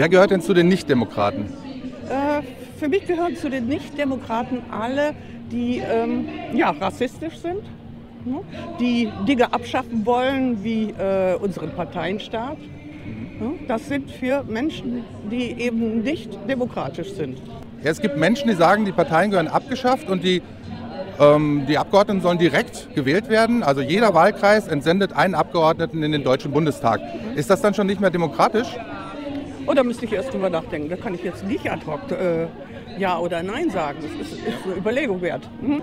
Wer gehört denn zu den Nichtdemokraten? Äh, für mich gehören zu den Nichtdemokraten alle, die ähm, ja, rassistisch sind, ne? die Dinge abschaffen wollen wie äh, unseren Parteienstaat. Ne? Das sind für Menschen, die eben nicht demokratisch sind. Ja, es gibt Menschen, die sagen, die Parteien gehören abgeschafft und die, ähm, die Abgeordneten sollen direkt gewählt werden. Also jeder Wahlkreis entsendet einen Abgeordneten in den Deutschen Bundestag. Ist das dann schon nicht mehr demokratisch? Oh, da müsste ich erst drüber nachdenken. Da kann ich jetzt nicht ad hoc äh, Ja oder Nein sagen. Das ist, ist eine Überlegung wert. Mhm.